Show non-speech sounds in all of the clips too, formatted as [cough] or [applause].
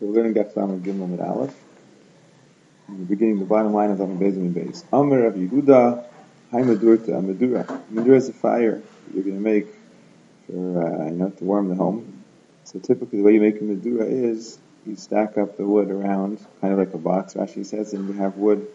we're learning Gaflam and Gimel with Aleph. In the beginning, the bottom line on Beis and Beis. Amr Rav Yehuda, Hai Medurta, Medura. Medura is a fire you're going to make for, uh, you know, to warm the home. So typically the way you make a Medura is you stack up the wood around, kind of like a box, Rashi says, and you have wood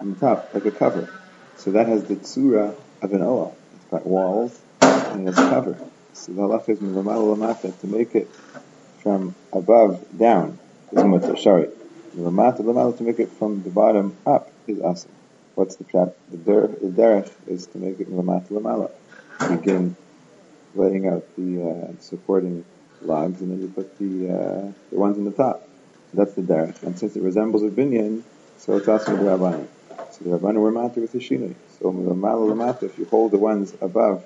on the top, like a cover. So that has the tsura of an oah. It's got walls and it's cover. So the halach is to make it from above down is mutter. Sorry, lamata lamala to make it from the bottom up is asa. What's the pshat? The, der, the derech is to make it lamata lamala. Begin laying out the uh, supporting logs, and then you put the uh, the ones in the top. So that's the derech. And since it resembles a binyan, so it's also the rabbanim. So the rabbanim were matter with the shinoi. So lamala lamata, if you hold the ones above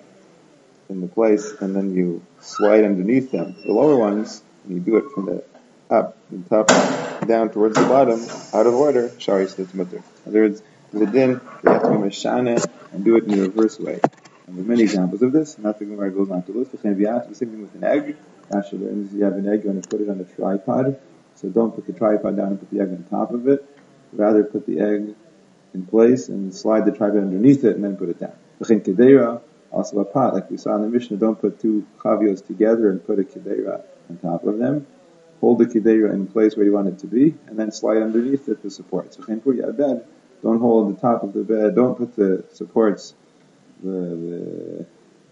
in the place and then you slide underneath them, the lower ones and you do it from the up, the top down towards the bottom, out of order, shari sits mutter. In other words, the din, you have to be mashana and do it in the reverse way. And there's many examples of this, not the Gemara goes on to list. The same thing with an egg. Actually, you have an egg, you want to put it on a tripod. So don't put the tripod down and put the egg on top of it. Rather put the egg in place and slide the tripod underneath it and then put it down. the Also a pot, like we saw in the Mishnah, don't put two chavios together and put a kedera on top of them. Hold the kidera in place where you want it to be, and then slide underneath it to support. So chenpur bed, don't hold the top of the bed, don't put the supports, the,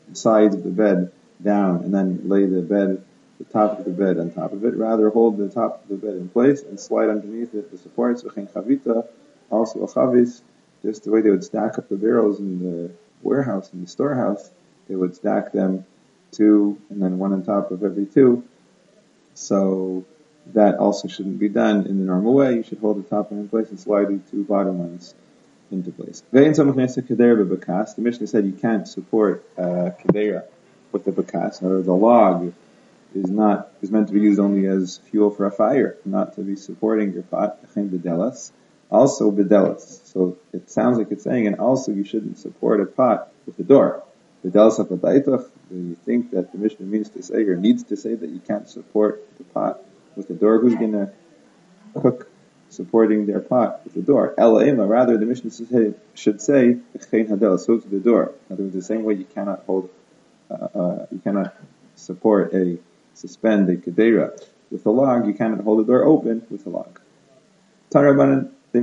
the sides of the bed down, and then lay the bed, the top of the bed on top of it. Rather, hold the top of the bed in place and slide underneath it to support. So chavita, also a chavis, just the way they would stack up the barrels in the warehouse, in the storehouse, they would stack them two and then one on top of every two so that also shouldn't be done in the normal way. You should hold the top one in place and slide the two bottom ones into place. The Mishnah said you can't support uh, kedera with the bakas. Words, the log is not is meant to be used only as fuel for a fire, not to be supporting your pot. Also bedelas. So it sounds like it's saying, and also you shouldn't support a pot with a door. Bedelas you think that the Mishnah means to say or needs to say that you can't support the pot with the door? Who's going to cook supporting their pot with the door? Ela rather the Mishnah should say, hadel, so to the door. In other words, the same way you cannot hold, uh, uh, you cannot support a, suspend a kedera with a log, you cannot hold the door open with a log. Tarabanan, the a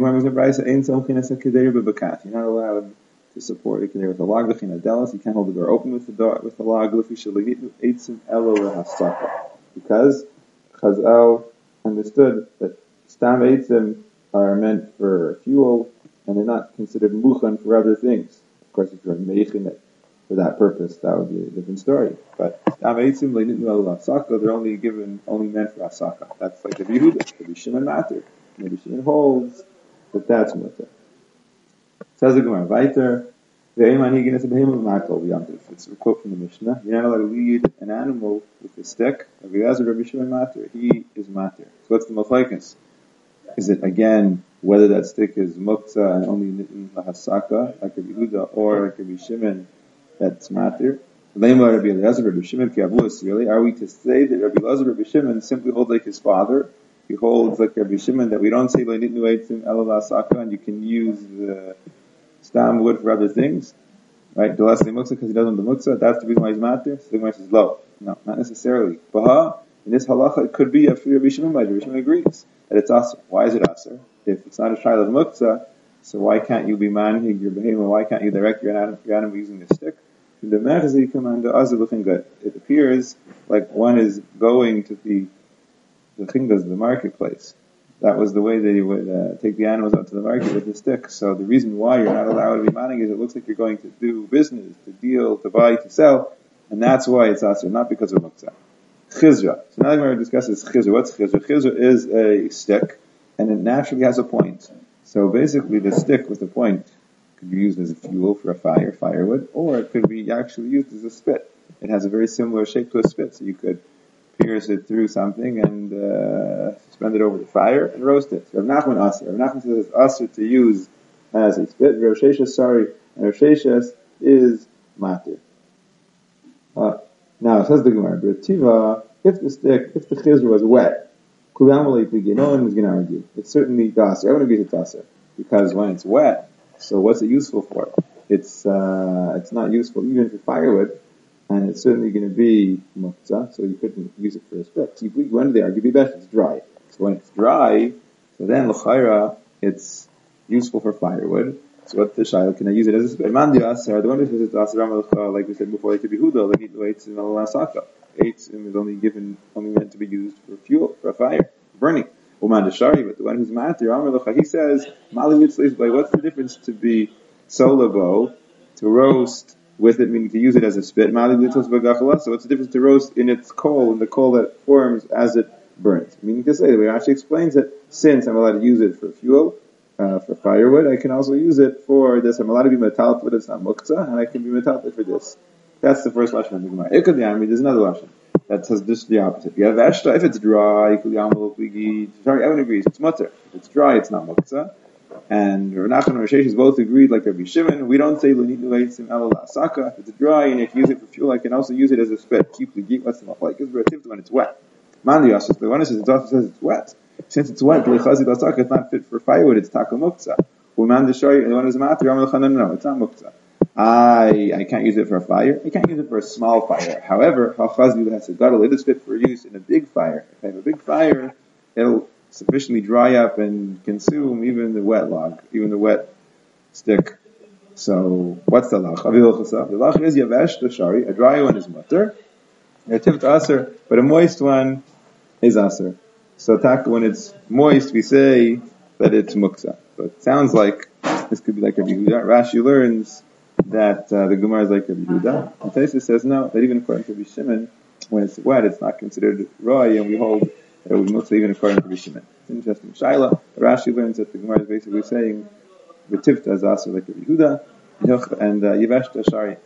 You're not allowed to support it can hear with a log v'chin adelas. You can't hold the door open with the door with the log eitzim elo hasaka because Chazal understood that stam eitzim are meant for fuel and they're not considered muchan for other things. Of course, if you're making it for that purpose, that would be a different story. But stam eitzim le'nitnu elo they're only given only meant for asaka. That's like the Yehuda, the Shimon matter. Maybe Shimon holds that that's mutter. Says the Gemara, weiter, it's a quote from the Mishnah. You're not allowed to lead an animal with a stick. Rabbi Rabbi Shimon Mater. He is Mater. So what's the machlekes? Is it again whether that stick is muktzah and only nitin lahasaka, like Rabbi Yehuda, or like Rabbi Shimon, that's Kiavus, really? Are we to say that Rabbi Eliezer, Rabbi Shimon simply hold like his father? He holds like Rabbi Shimon that we don't say and you can use the stam wood for other things, right? Delas muksa because he doesn't the muksa. That's the reason why he's matir. So the Gemara says low. No, not necessarily. Baha in this halacha it could be a free Rabbi Shimon. Rabbi Shimon agrees that it's aser. Why is it aser? If it's not a trial of muksa, so why can't you be manhig your behemoth? Why can't you direct your animal, your animal using a stick? The matter is that you command the looking good. It appears like one is going to the the chingas, the marketplace that was the way that he would uh, take the animals out to the market with the stick. So the reason why you're not allowed to be manning is it looks like you're going to do business, to deal, to buy, to sell, and that's why it's aser, not because of muktzah. Chizra. So now we're going to discuss this chizra. What's chizra? Chizra is a stick, and it naturally has a point. So basically, the stick with the point could be used as a fuel for a fire, firewood, or it could be actually used as a spit. It has a very similar shape to a spit, so you could pierce it through something and uh, suspend it over the fire and roast it. Rav Nachman Aser. Rav Nachman says Aser to use as a spit. Rav Sheshes, sorry, Rav Sheshes is Matir. Uh, now, it says the Gemara, if the stick, if the chizr was wet, no one was going to argue. It's certainly daser. Everyone agrees it's daser because when it's wet, so what's it useful for? It's uh, it's not useful even for firewood, and it's certainly going to be muktzah, so you couldn't use it for a spit. So you, when they argue, be best it's dry. So when it's dry, so then l'chayra, it's useful for firewood. So what the shaila can I use it as a spit? Man the one who says it's aser uh, like we said before, like to be huda, like the weights in al-asaka. Eight um, is only given, only meant to be used for fuel, for a fire, burning. Uman Deshari, but the one who's matir, Amr he says, Mali what's the difference to be solabo, to roast with it, meaning to use it as a spit, so what's the difference to roast in its coal, in the coal that forms as it burns? Meaning to say, the way actually explains it, since I'm allowed to use it for fuel, uh, for firewood, I can also use it for this. I'm allowed to be metal, but it's not muktzah, and I can be metal for this. That's the first lashon of the Gemara. Ikad Yami, there's another lashon that says just the opposite. You have Eshta, if it's dry, sorry, everyone agrees, it's mutter. If it's dry, it's not muktzah. And Renach and Rashesh both agreed, like Rabbi Shimon, we don't say Asaka. It's dry and if you use it for fuel, I can also use it as a spit. Keep the geek, what's the like? It's when it's wet. Mandi Yashas, the one says it's wet. Since it's wet, it's not fit for firewood, it's Taka Muktzah. Uman the Shari, the one is Matir, no, no, no, it's not Muktzah. I I can't use it for a fire. I can't use it for a small fire. However, halchazi has a gadol. It is fit for use in a big fire. If I have a big fire, it'll sufficiently dry up and consume even the wet log, even the wet stick. So what's the lach? The lach is yavesh the shari. A dry one is mutter. A tivt aser, but a moist one is aser. So when it's moist, we say that it's muksa. So it sounds like this could be like a Yehuda. Rashi learns that uh, the Gemara is like Rabbi Yehuda. And Taisa says no, that even according to Rabbi when it's wet, it's not considered roy, and we hold it would mostly even according to. It's interesting. Shaila, Rashi learns that the Gemara is basically saying V'tivta is also like Rabbi Yehuda, and uh, Shari.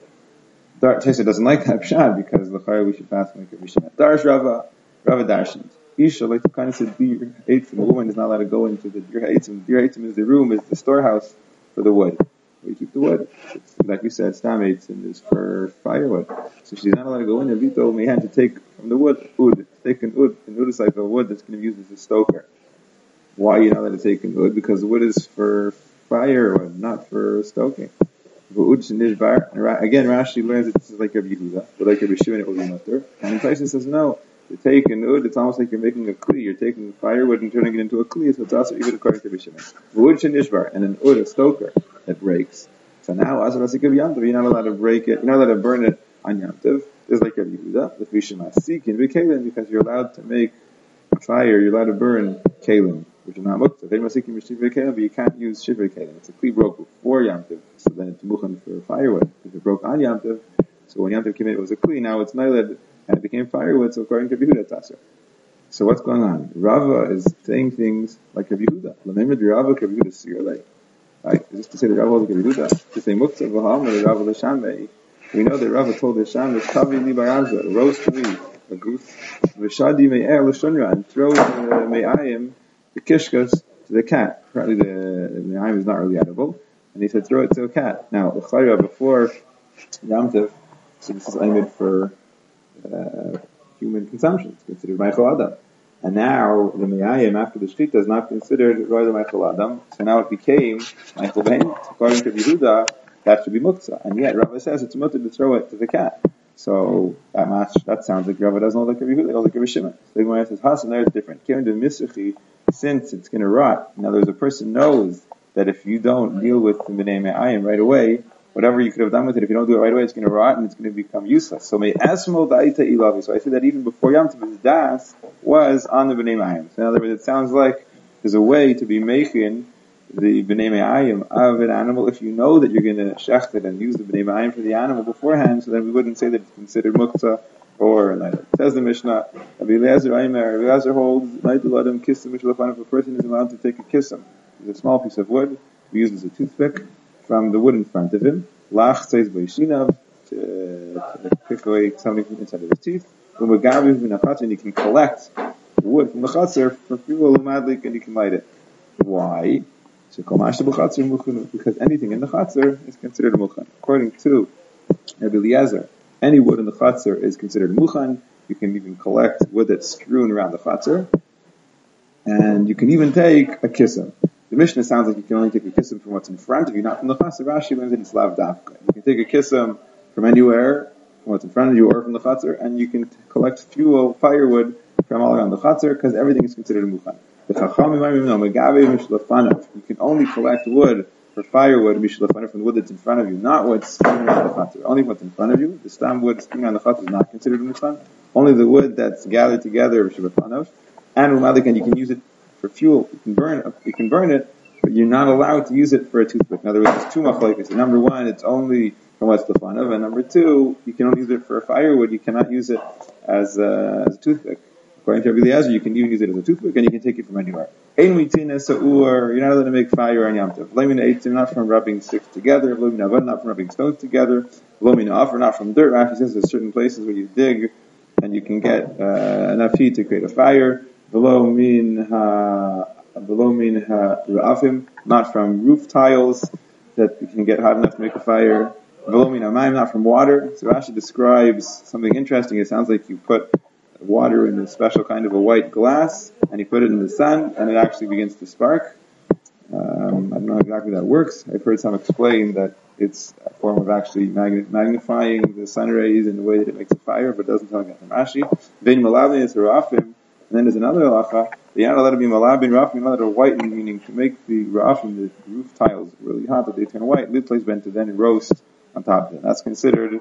Taisa doesn't like that [laughs] pshat because l'chayr we should pass like Rabbi Shimon. Darsh Rava, Rava Darshan. Isha, like the kind of said, dir eitzim, a woman is not allowed to go into the dir eitzim. Dir eitzim is the room, is the storehouse for the wood we keep the wood. Like we said, stamates and is for firewood. So she's not allowed to go in and Vito may have to take from the wood, wood, take an wood. An wood is like a wood that's going to be used as a stoker. Why are you not allowed to take an wood? Because wood is for firewood, not for stoking. Again, Rashi learns that this is like a Yehuda, but like a Shimon it will be mutter. And Tyson says no. To take an wood, it's almost like you're making a kli. You're taking firewood and turning it into a kli, so it's also even according to Rishimon. Wood shenishbar, and an wood, a stoker, that breaks. So now, as a Rasik of you're not allowed to break it, you're not allowed to burn it on Yantiv. It's like a Yehuda, with Rishimah in Kalim, because you're allowed to make fire, you're allowed to burn Kalim, which is not mukta. They must seeking Shiva Kalim, but you can't use Shiva Kalim. It's a kli broke before Yantiv, so then it's muchan for firewood. If it broke on Yantiv, so when Yantiv came in, it was a kli, now it's nailed and it became firewood, so according to Yehuda, Tasser. So what's going on? Rava is saying things like Rabbi Yehuda. Lamemid Rava Rabbi Yehuda Right? This to say Rava holds Rabbi Yehuda? To do that. To say Muktzah V'ham or Rava L'Shamei. We know that Rava told the Sham that Tavi Li Barvaza, roast me, a goose, V'shadi Me'er L'Shunra, and throw the Me'ayim, the Kishkas, to the cat. Apparently the Me'ayim is not really edible. And he said, throw it to a cat. Now, the before Yamtiv, so this is aimed for uh, human consumption. It's considered Ma'achal Adam. And now the Miyayim after the Shkita is not considered Roy Ma'achal Adam. So now it became Michael Bain. According to Yehuda, that should be Muktzah. And yet Rava says it's mutter to throw it to the cat. So that match, that sounds like Rava doesn't like Rabbi Yehuda, it like Rabbi Shimon. So the Gemara says, Hasan there is different. Kevin de Misuchi, since it's going to rot. Now there's a person knows that if you don't deal with the B'nai right away, whatever you could have done with it, if you don't do it right away, it's going to rot and it's going to become useless. So. So I said that even before Yom Tov, das was on the b'nei ma'ayim. So in other words, it sounds like there's a way to be making the b'nei ma'ayim of an animal if you know that you're going to shecht it and use the b'nei ma'ayim for the animal beforehand, so then we wouldn't say that it's considered muktzah or neither. Says the Mishnah, Rabbi Eliezer Aimer, Rabbi Eliezer holds, Night let him kiss him, if a person is allowed to take a kiss him. It's a small piece of wood, we use as a toothpick, from the wood in front of him. Lach says Boishinav to, pick away something from inside of his teeth. And you can collect wood from the chatzar for fuel and you can light it. Why? Because anything in the chatzar is considered mukhan. According to Rabbi Eliezer, any wood in the chatzar is considered mukhan. You can even collect wood that's strewn around the chatzar. And you can even take a kissim. The Mishnah sounds like you can only take a kissim from what's in front of you, not from the chaser. Rashi learns that it's lav. You can take a kissim from anywhere, from what's in front of you, or from the chaser, and you can collect fuel, firewood from all around the chaser, because everything is considered mukhan. The chachamim no megabe mishlafanov. You can only collect wood for firewood, mishlafana from the wood that's in front of you, not what's spinning on the chatzar. Only what's in front of you. The stam wood spinning on the chatzar is not considered mukhan. Only the wood that's gathered together, mishlafanav. And umadikan, you can use it for fuel. You can burn, you can burn it, but you're not allowed to use it for a toothpick. In other words, it's two machlekes. Number one, it's only from what's lefanav, and number two, you can only use it for a firewood. You cannot use it as a, as a toothpick. According to Rabbi Eliezer, you can even use it as a toothpick, and you can take it from anywhere. Ein mitina sa'ur, you're not allowed to make fire on Yom Tov. Lemina eitzim, not from rubbing sticks together. Lemina avad, not from rubbing stones together. Lemina offer, not from dirt. Rashi says there's certain places where you dig, and you can get uh, enough heat to create a fire. Below min ha, below min ha ra'afim, not from roof tiles that can get hot enough to make a fire. Below min ha not from water. So Rashi describes something interesting. It sounds like you put water in a special kind of a white glass, and you put it in the sun, and it actually begins to spark. Um, I don't know exactly how that works. I've heard some explain that it's a form of actually magnifying the sun rays in the way that it makes a fire, but it doesn't tell me from Rashi. Vein malabin is and then there's another halacha. they The yana let it be malab malabin rafim, let it whiten, meaning to make the rafim, the roof tiles, really hot that they turn white. Lid place bent to then roast on top of it. That's considered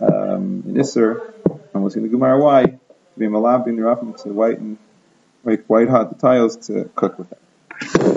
um, an isser and we'll see in the Gemara why. To be malab bin rafim to whiten, make white hot the tiles to cook with them.